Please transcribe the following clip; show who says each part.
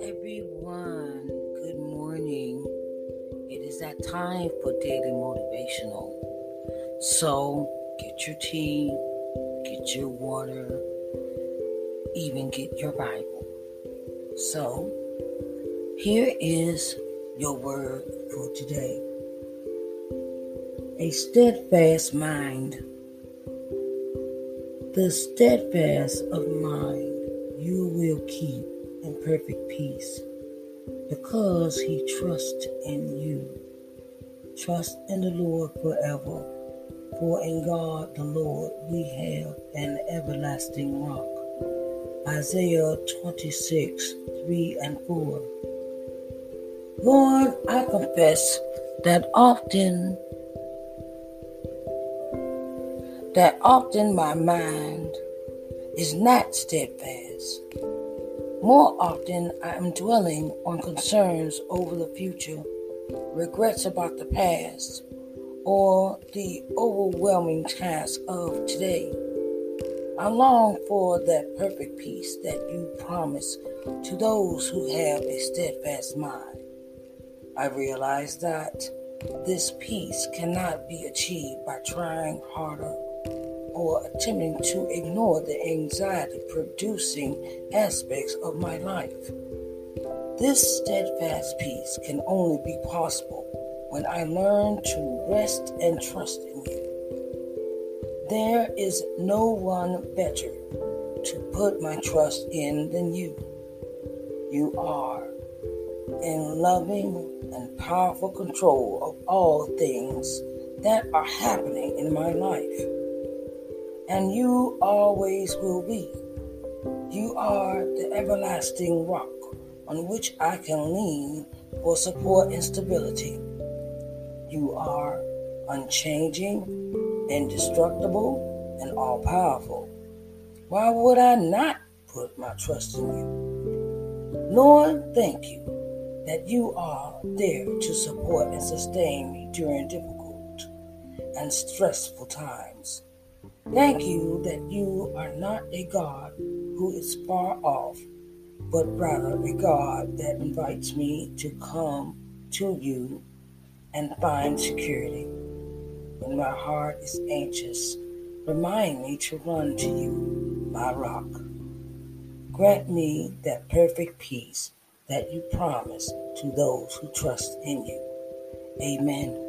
Speaker 1: everyone. Good morning. It is that time for daily motivational. So, get your tea, get your water, even get your Bible. So, here is your word for today a steadfast mind. The steadfast of mind you will keep in perfect peace because he trusts in you. Trust in the Lord forever, for in God the Lord we have an everlasting rock. Isaiah 26 3 and 4. Lord, I confess that often that often my mind is not steadfast. More often, I am dwelling on concerns over the future, regrets about the past, or the overwhelming task of today. I long for that perfect peace that you promise to those who have a steadfast mind. I realize that this peace cannot be achieved by trying harder or attempting to ignore the anxiety producing aspects of my life. This steadfast peace can only be possible when I learn to rest and trust in you. There is no one better to put my trust in than you. You are in loving and powerful control of all things that are happening in my life and you always will be. You are the everlasting rock on which I can lean for support and stability. You are unchanging, indestructible, and all powerful. Why would I not put my trust in you? Lord, thank you that you are there to support and sustain me during difficult and stressful times. Thank you that you are not a God who is far off, but rather a God that invites me to come to you and find security. When my heart is anxious, remind me to run to you, my rock. Grant me that perfect peace that you promise to those who trust in you. Amen.